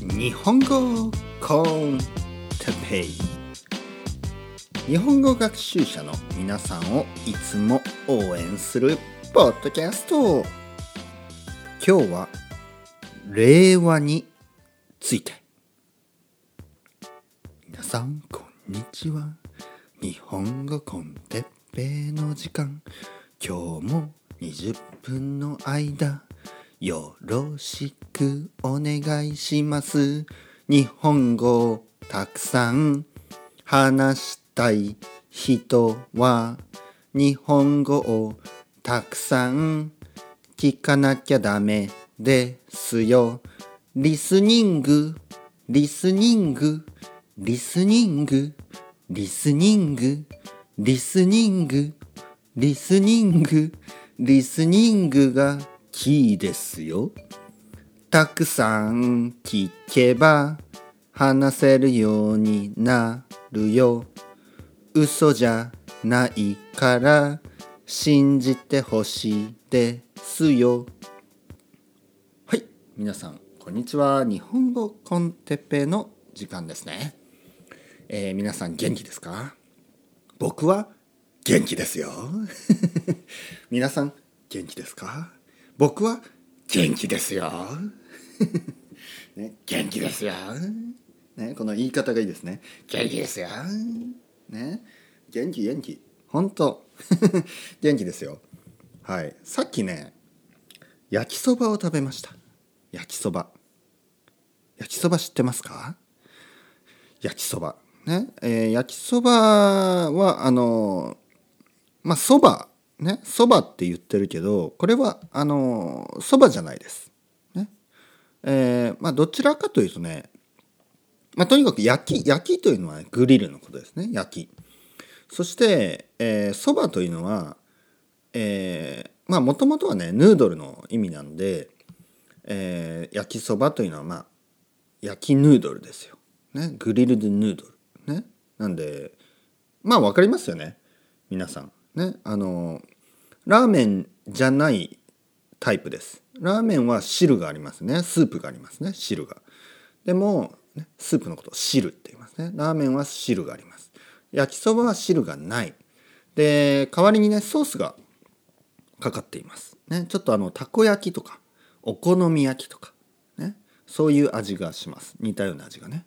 日本語コンテペイ日本語学習者の皆さんをいつも応援するポッドキャスト今日は令和について。皆さんこんにちは。日本語コンテッペイの時間。今日も20分の間。よろしくお願いします。日本語をたくさん話したい人は日本語をたくさん聞かなきゃダメですよ。リスニングリスニングリスニングリスニングリスニングリスニングリスニングがキーですよ。たくさん聞けば話せるようになるよ。嘘じゃないから信じてほしいですよ。はい、皆さんこんにちは。日本語コンテッペの時間ですね。えー、皆さん元気ですか？僕は元気ですよ。皆さん元気ですか？僕は元気ですよ。ね、元気ですよ。ね、この言い方がいいですね。元気ですよ。ね、元気元気。本当 元気ですよ。はい。さっきね、焼きそばを食べました。焼きそば。焼きそば知ってますか？焼きそば。ね、えー、焼きそばは、あの、まあ、そばねそばって言ってるけどこれはあのそばじゃないです。ねえー、まあどちらかというとね、まあ、とにかく焼き焼きというのは、ね、グリルのことですね焼き。そしてそば、えー、というのはえー、まあもともとはねヌードルの意味なんで、えー、焼きそばというのはまあ焼きヌードルですよ。ねグリルドヌードル。ねなんでまあ分かりますよね皆さん。ねあのラーメンじゃないタイプです。ラーメンは汁がありますね。スープがありますね。汁が。でも、ね、スープのことを汁って言いますね。ラーメンは汁があります。焼きそばは汁がない。で代わりにねソースがかかっています。ねちょっとあのたこ焼きとかお好み焼きとかねそういう味がします。似たような味がね。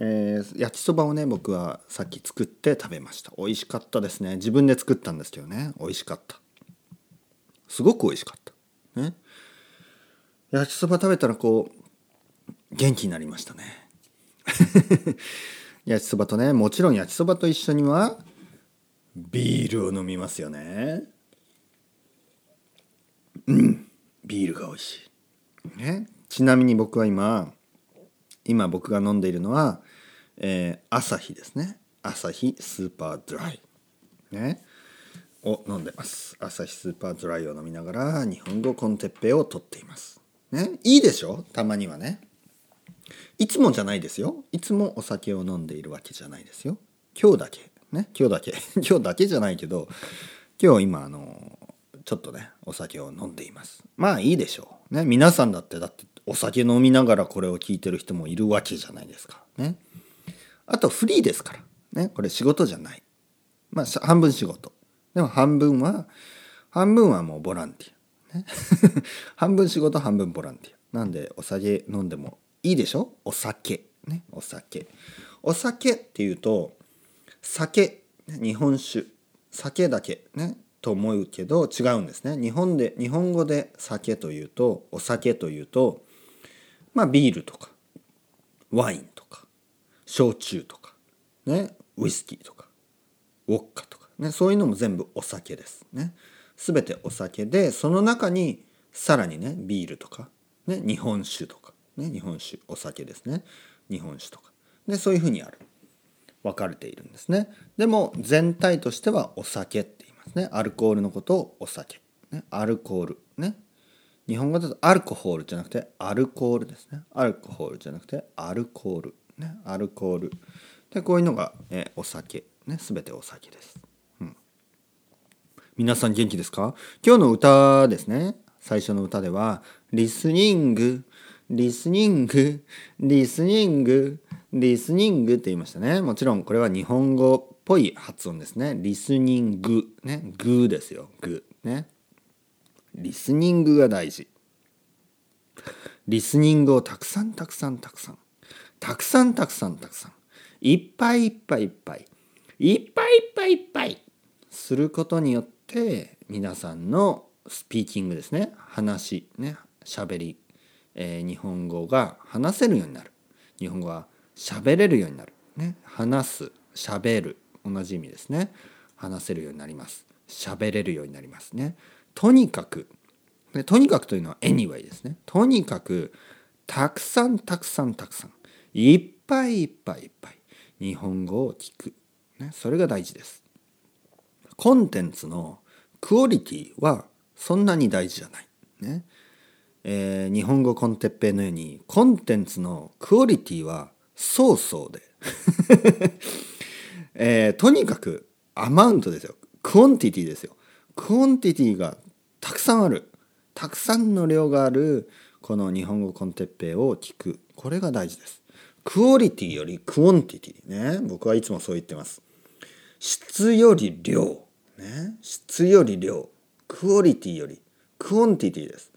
えー、焼きそばをね僕はさっき作って食べました。美味しかったですね。自分で作ったんですけどね。美味しかった。すごく美味しかった。ね。焼きそば食べたらこう元気になりましたね。焼きそばとねもちろん焼きそばと一緒にはビールを飲みますよね。うん。ビールが美味しい。ね。ちなみに僕は今今僕が飲んでいるのは、えー、朝日ですね。朝日スーパードライ。ね。を飲んでます。朝日スーパードライを飲みながら日本語コンテッペを取っています。ね。いいでしょ？たまにはね。いつもじゃないですよ。いつもお酒を飲んでいるわけじゃないですよ。今日だけ。ね。今日だけ。今日だけじゃないけど今日今あのちょっとねお酒を飲んでいます。まあいいでしょう。ね。皆さんだってだってお酒飲みながらこれを聞いてる人もいるわけじゃないですか。ね。あとフリーですから。ね。これ仕事じゃない。まあ半分仕事。でも半分は、半分はもうボランティア。ね、半分仕事半分ボランティア。なんでお酒飲んでもいいでしょ？お酒。ね。お酒。お酒っていうと、酒、日本酒、酒だけね。と思うけど違うんですね。日本で日本語で酒というとお酒というとまあビールとかワインとか焼酎とかねウイスキーとかウォッカとかねそういうのも全部お酒です。ね。全てお酒でその中にさらにねビールとかね日本酒とかね日本酒お酒ですね。日本酒とか。でそういうふうにある。分かれているんですね。でも全体としてはお酒って言いますね。アルコールのことをお酒、ね、アルコール。ね。日本語だとアルコホールじゃなくてアルコールですね。アルコホールじゃなくてアルコール。ねアルコール。でこういうのが、えお酒。ね全てお酒です、うん、皆さん元気ですか？今日の歌ですね。最初の歌ではリスニング。リスニング。リスニング。リスニングって言いましたね。もちろんこれは日本語っぽい発音ですね。リスニング。ねグーですよ。グー。ね。リスニングが大事。リスニングをたくさんたくさんたくさん。たくさんたくさんたくさん。いっぱいいっぱいいっぱい。いっぱいいっぱいいっぱい。することによって皆さんのスピーキングですね。話ね喋り、えー、日本語が話せるようになる。日本語は喋れるようになる、ね、話す喋る。同じ意味ですね。話せるようになります。喋れるようになりますね。とにかくでとにかくというのは anyway ですね。とにかくたくさんたくさんたくさんいっぱいいっぱいいっぱい日本語を聞く、ね、それが大事です。コンテンツのクオリティはそんなに大事じゃない。ね。えー、日本語 con Teppei のようにコンテンツのクオリティはそうそうで、えー、とにかく amount ですよ。 quantity ですよ。 quantity がたくさんある。たくさんの量があるこの日本語 con Teppei を聞く。これが大事です。クオリティより quantity ね。僕はいつもそう言ってます。質より量。ね。質より量。クオリティより quantity です。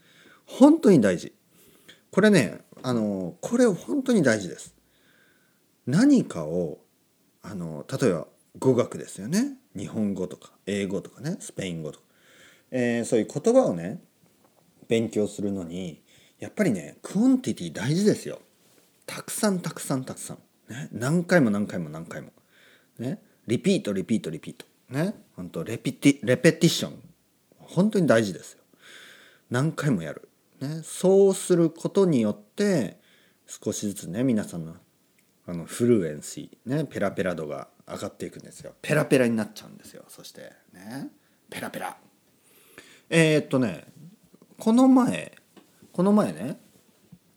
本当に大事。これねあのこれ本当に大事です。何かをあの例えば語学ですよね。日本語とか英語とかねスペイン語とか、えー、そういう言葉をね勉強するのにやっぱりね quantity 大事ですよ。たくさんたくさんたくさん、ね、何回も何回も何回も。ね repeat repeat repeat。ね本当 repeti repetition。本当に大事ですよ。何回もやる、ね、そうすることによって少しずつね皆さんのあの fluency、ね、ペラペラ度が上がっていくんですよ。ペラペラになっちゃうんですよ。そしてね。ペラペラ。えー、っとねこの前この前ね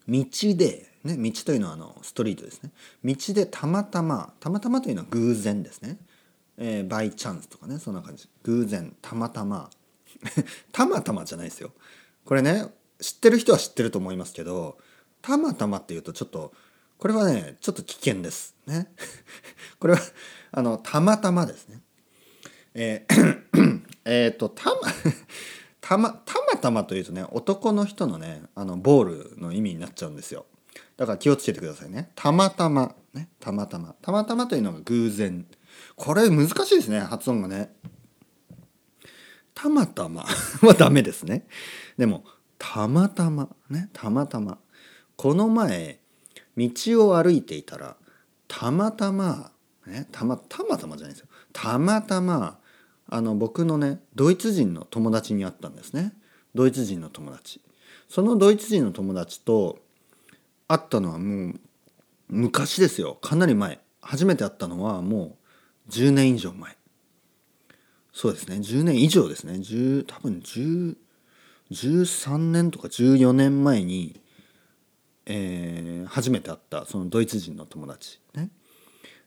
道でね道というのはあのストリートですね。道でたまたまたまたまというのは偶然ですね。えー、バイチャンスとかねそんな感じ。偶然たまたま。たまたまじゃないですよ。これね知ってる人は知ってると思いますけどたまたまっていうとちょっとこれはねちょっと危険です。ね。これはあのたまたまですね。えー、えっとたま たまたまたまというとね男の人のねあのボールの意味になっちゃうんですよ。だから気をつけてくださいね。たまたまねたまたま。たまたまというのが偶然。これ難しいですね発音がね。たまたま はダメですね。でもたまたまねたまたま。この前道を歩いていたらたまたまね。たまたまたまじゃないですよ。たまたまあの僕のねドイツ人の友達に会ったんですね。ドイツ人の友達。そのドイツ人の友達と会ったのはもう昔ですよ。かなり前。初めて会ったのはもう10年以上前。そうですね。10年以上ですね。10多分10 13年とか14年前に、えー、初めて会ったそのドイツ人の友達ね。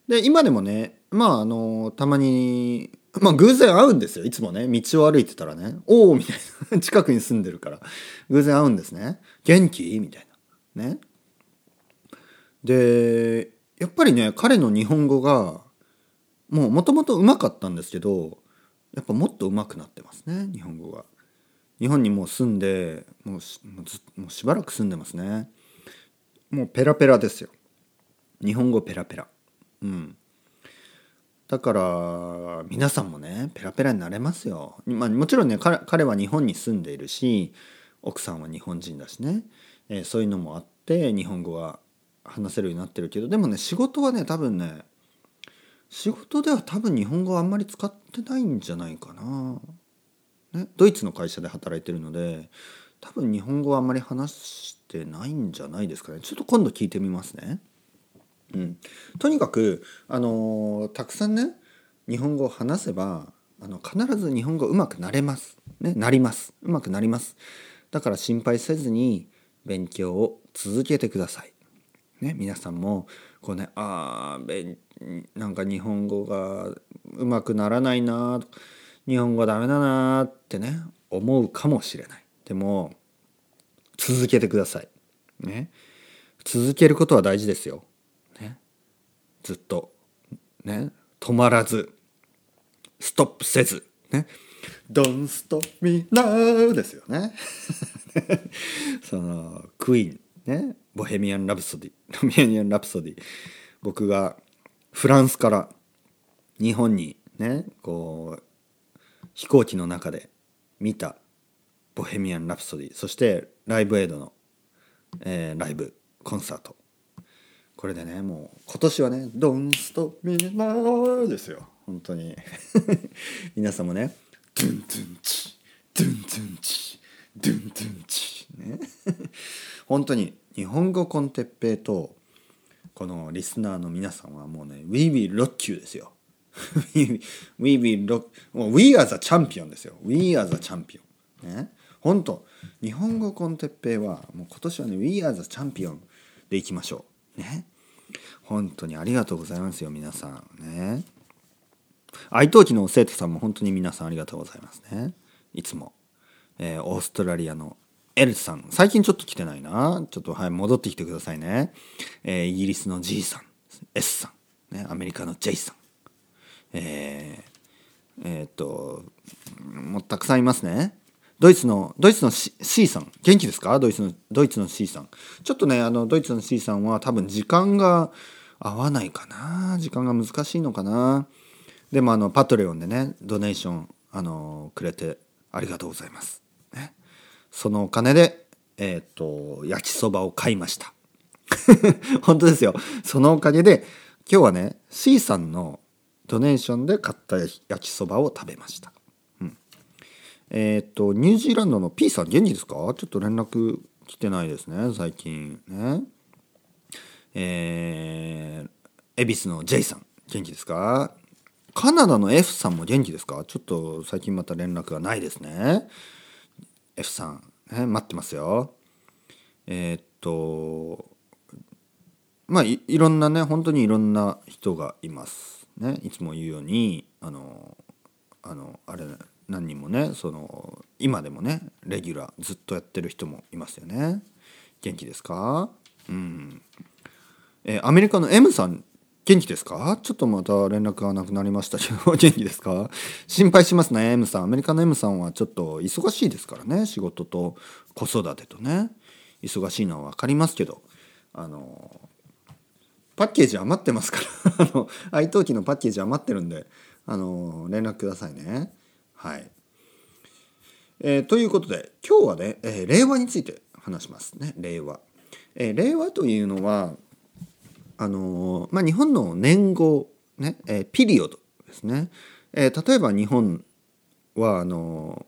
で今でもねまああのたまに まあ偶然会うんですよいつもね道を歩いてたらね「おお」みたいな 近くに住んでるから偶然会うんですね「元気?」みたいなねでやっぱりね彼の日本語がもうもともとうまかったんですけどやっぱもっとうまくなってますね日本語が。日本にもう住んでもうもうしばらく住んでますね。もうペラペラですよ。日本語ペラペラ。うん。だから皆さんもねペラペラになれますよ。まあ、もちろんね彼は日本に住んでいるし奥さんは日本人だしね、えー、そういうのもあって日本語が話せるようになってるけどでもね仕事はね多分ね仕事では多分日本語はあんまり使ってないんじゃないかな。ね、ドイツの会社で働いてるので多分日本語はあんまり話してないんじゃないですかねちょっと今度聞いてみますね。うん、とにかく、あのー、たくさんね日本語を話せばあの必ず日本語うまくなれます、ね、なります。うまくなります。だから心配せずに勉強を続けてください。ね、皆さんもこうねあなんか日本語がうまくならないな日本語ダメだなってね思うかもしれない。でも続けてください。ね。続けることは大事ですよ。ずっとね止まらずストップせずね。Don't stop me now ですよね。そのクイーンね。ボヘミアン・ラプソディ。ボヘミアン・ラプソディ。僕がフランスから日本にねこう飛行機の中で見た「ボヘミアン・ラプソディ」そしてライブエイドの、えー、ライブコンサート。これでねもう今年はね「ドンストミーナー」ですよ。本当に。皆さんもね「ドゥンドゥンチドゥンドゥンチドゥンドゥンチ」ね。本当に日本語コンテッペイとこのリスナーの皆さんはもうね「We Will Rock You」ですよ。We will rock We are the champion ですよ。We are the champion ね。本当日本語コンテッペイはもう今年はね We are the champion でいきましょう。ね。本当にありがとうございますよ皆さんね。愛登記の生徒さんも本当に皆さんありがとうございますね。いつも、えー、オーストラリアのエルさん。最近ちょっと来てないな。ちょっとはい戻ってきてくださいね、えー、イギリスの G さん。S さん、ね、アメリカの J さん。えー、えー、っともうたくさんいますね。ドイツのドイツの C さん元気ですか？ドイツのドイツの C さんちょっとねあのドイツの C さんは多分時間が合わないかな。時間が難しいのかな。でもあのパトレオンでねドネーションあのくれてありがとうございます、ね、そのお金でえっ、と焼きそばを買いました。本当ですよ。そのおかげで今日はね C さんのドネーションで買った焼きそばを食べました、うん、えっ、とニュージーランドの P さん元気ですか？ちょっと連絡来てないですね最近ね。えー、恵比寿の J さん元気ですか？カナダの F さんも元気ですか？ちょっと最近また連絡がないですね。F さん、ね、待ってますよ。えー、っとまあいろんなね本当にいろんな人がいますね、いつも言うようにあのあのあれ何人もねその今でもねレギュラーずっとやってる人もいますよね。元気ですか？うん。えー、アメリカの M さん元気ですか？ちょっとまた連絡がなくなりましたけど 元気ですか？心配しますね M さん。アメリカの M さんはちょっと忙しいですからね仕事と子育てとね。忙しいのは分かりますけど。あのパッケージ余ってますから。あの愛登記のパッケージ余ってるんであの連絡くださいね。はい、えー、ということで今日はね、えー、令和について話しますね。令和。えー、令和というのはあのまあ、日本の年号ね、え、ピリオドですね。え、例えば日本はあの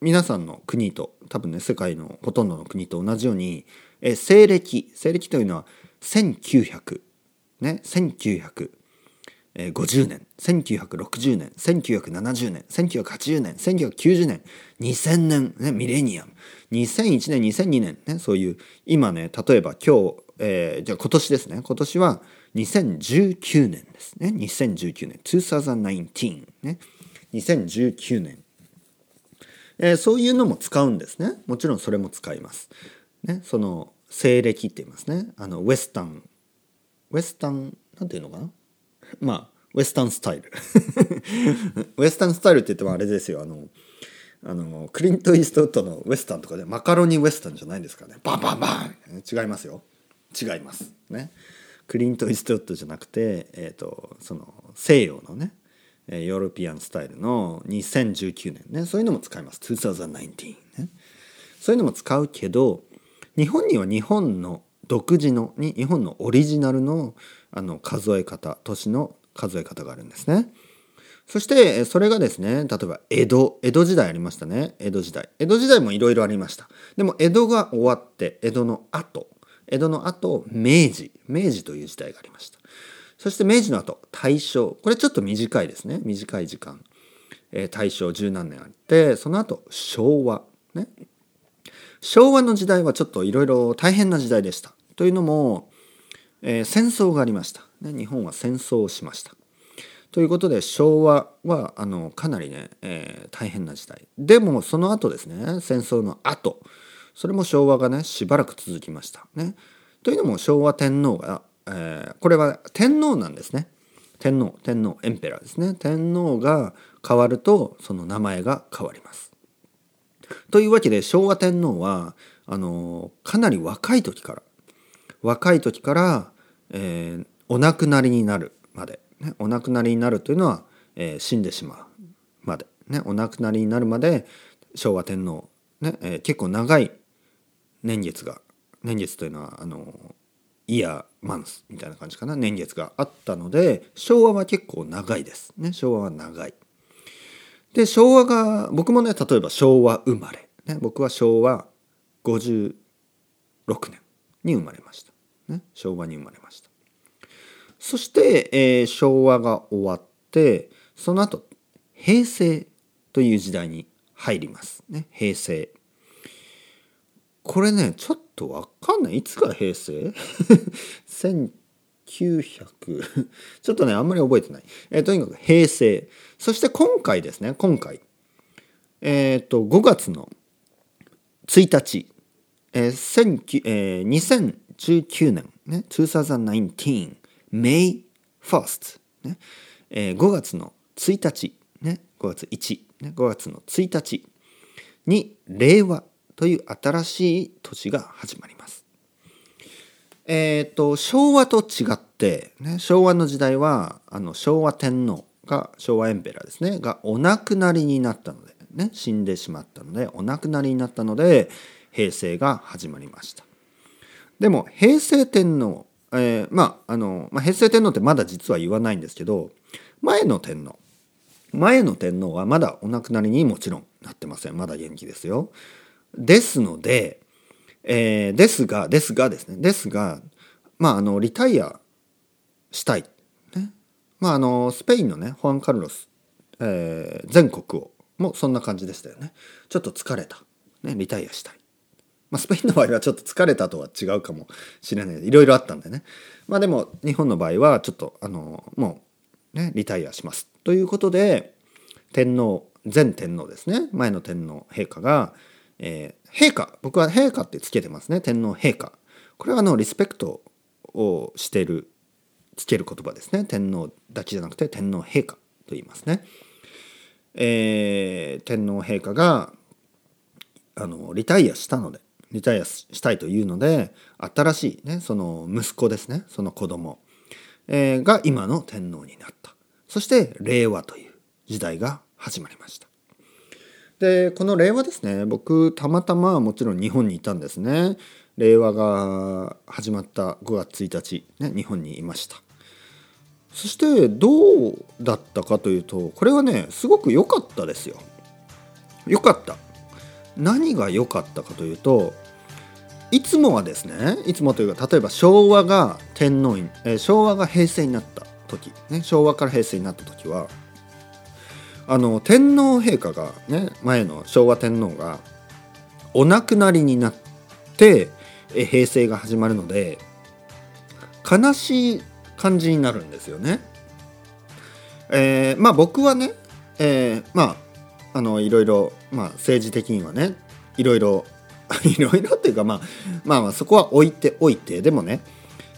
皆さんの国と多分ね世界のほとんどの国と同じように、え、西暦。西暦というのは1900ね1900、1950年1960年1970年1980年1990年2000年、ね、ミレニアム。2001年2002年、ね、そういう今ね例えば今日、えー、じゃあ今年ですね。今年は2019年ですね。2019年2019ね。2019年、えー、そういうのも使うんですね。もちろんそれも使います、ね、その西暦って言いますね。あのウェスタンウェスタンなんていうのかな？まあウェスタンスタイルウェスタンスタイルって言ってもあれですよ。あのあのクリント・イーストウッドのウエスタンとかでマカロニウエスタンじゃないですかね。バンバンバン。違いますよ。違います。ね。クリント・イーストウッドじゃなくて、えーと、その西洋のねヨーロピアンスタイルの2019年ね。そういうのも使います。2019ね。そういうのも使うけど日本には日本の独自のに日本のオリジナルのあの数え方年の数え方があるんですね。そしてそれがですね例えば江戸。江戸時代ありましたね。江戸時代。江戸時代もいろいろありました。でも江戸が終わって江戸の後。江戸の後明治。明治という時代がありました。そして明治の後大正。これちょっと短いですね。短い時間、えー、大正十何年あってその後昭和ね。昭和の時代はちょっといろいろ大変な時代でした。というのも、えー、戦争がありました、ね、日本は戦争をしましたということで昭和はあのかなりね、えー、大変な時代でもその後ですね戦争の後それも昭和がねしばらく続きましたね。というのも昭和天皇が、えー、これは天皇なんですね。天皇天皇エンペラーですね。天皇が変わるとその名前が変わります。というわけで昭和天皇はあのかなり若い時から若い時から、えー、お亡くなりになるまで、ね、お亡くなりになるというのは、えー、死んでしまうまで、ね、お亡くなりになるまで昭和天皇、ねえー、結構長い年月が年月というのはあのイヤーマンスみたいな感じかな年月があったので昭和は結構長いです、ね、昭和は長い。で昭和が僕もね例えば昭和生まれ、ね、僕は昭和56年に生まれました、ね、昭和に生まれました。そして、えー、昭和が終わってその後平成という時代に入ります。ね平成。これねちょっとわかんない。いつが平成？1900ちょっとねあんまり覚えてない、えー、とにかく平成。そして今回ですね今回。えっ、ー、と5月の1日、えーえー、2019年ね2019 May 1st、ねえー、5月の1日、ね、5月1、ね、5月の1日に令和という新しい年が始まります。えっ、ー、と昭和と違って、ね、昭和の時代はあの昭和天皇が昭和エンペラーですねがお亡くなりになったので、ね、死んでしまったのでお亡くなりになったので平成が始まりました。でも平成天皇えー、まああの、まあ、平成天皇ってまだ実は言わないんですけど前の天皇前の天皇はまだお亡くなりにもちろんなってません。まだ元気ですよ。ですので、えー、ですがですがですね。ですがまああのリタイアしたい、ね、まああのスペインのねホアン・カルロス、えー、全国王もそんな感じでしたよね。ちょっと疲れた、ね、リタイアしたい。まあ、スペインの場合はちょっと疲れたとは違うかもしれない。いろいろあったんでね。まあでも日本の場合はちょっとあのもうねリタイアします。ということで天皇前天皇ですね。前の天皇陛下が、えー、陛下。僕は陛下ってつけてますね。天皇陛下。これはあのリスペクトをしてるつける言葉ですね。天皇だけじゃなくて天皇陛下と言いますね、えー、天皇陛下があのリタイアしたのでリタイアしたいというので新しいねその息子ですねその子供、えー、が今の天皇になった。そして令和という時代が始まりました。でこの令和ですね僕たまたまもちろん日本にいたんですね。令和が始まった5月1日、ね、日本にいました。そしてどうだったかというとこれはねすごく良かったですよ。良かった。何が良かったかというといつもはですねいつもというか例えば昭和が天皇に、えー、昭和が平成になった時、ね、昭和から平成になった時はあの天皇陛下がね前の昭和天皇がお亡くなりになって、え、平成が始まるので悲しい感じになるんですよね。えー、まあ僕はね、えー、まああのいろいろ、まあ、政治的にはねいろいろ いろいろっていうか、まあ、まあまあそこは置いておいてでもね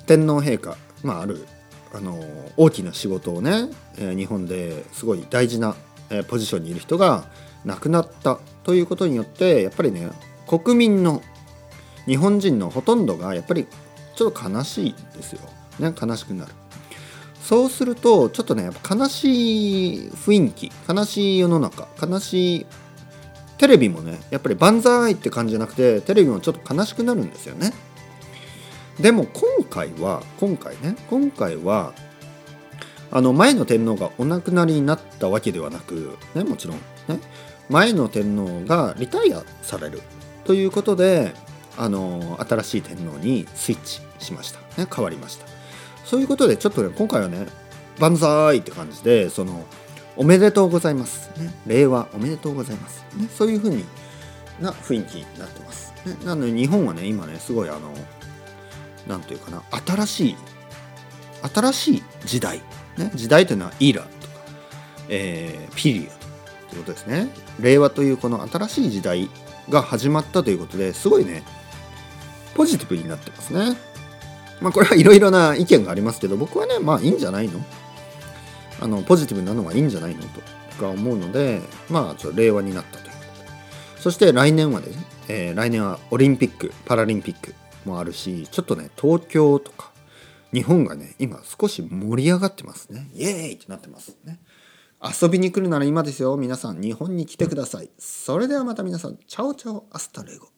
天皇陛下、まあ、あるあの大きな仕事をね、え、日本ですごい大事な、え、ポジションにいる人が亡くなったということによってやっぱりね国民の日本人のほとんどがやっぱりちょっと悲しいですよ、ね、悲しくなる。そうするとちょっとねやっぱ悲しい雰囲気悲しい世の中悲しいテレビもねやっぱり万歳って感じじゃなくてテレビもちょっと悲しくなるんですよね。でも今回は今回ね今回はあの前の天皇がお亡くなりになったわけではなくねもちろんね前の天皇がリタイアされるということであの新しい天皇にスイッチしました。ね変わりました。そういうことでちょっとね今回はね万歳って感じでそのおめでとうございます、ね、令和おめでとうございます、ね、そういうふうにな雰囲気になってます、ね、なので日本はね今ねすごいあの何というかな新しい新しい時代、ね、時代というのはイーラとか、えー、ピリオドということですね。令和というこの新しい時代が始まったということですごいねポジティブになってますね。まあこれはいろいろな意見がありますけど僕はねまあいいんじゃないのあのポジティブなのがいいんじゃないの？と僕は思うのでまあちょっと令和になったという。ことでそして来年はね、えー、来年はオリンピックパラリンピックもあるしちょっとね東京とか日本がね今少し盛り上がってますね。イエーイってなってますね。遊びに来るなら今ですよ。皆さん日本に来てください。それではまた皆さん ciao ciao hasta luego。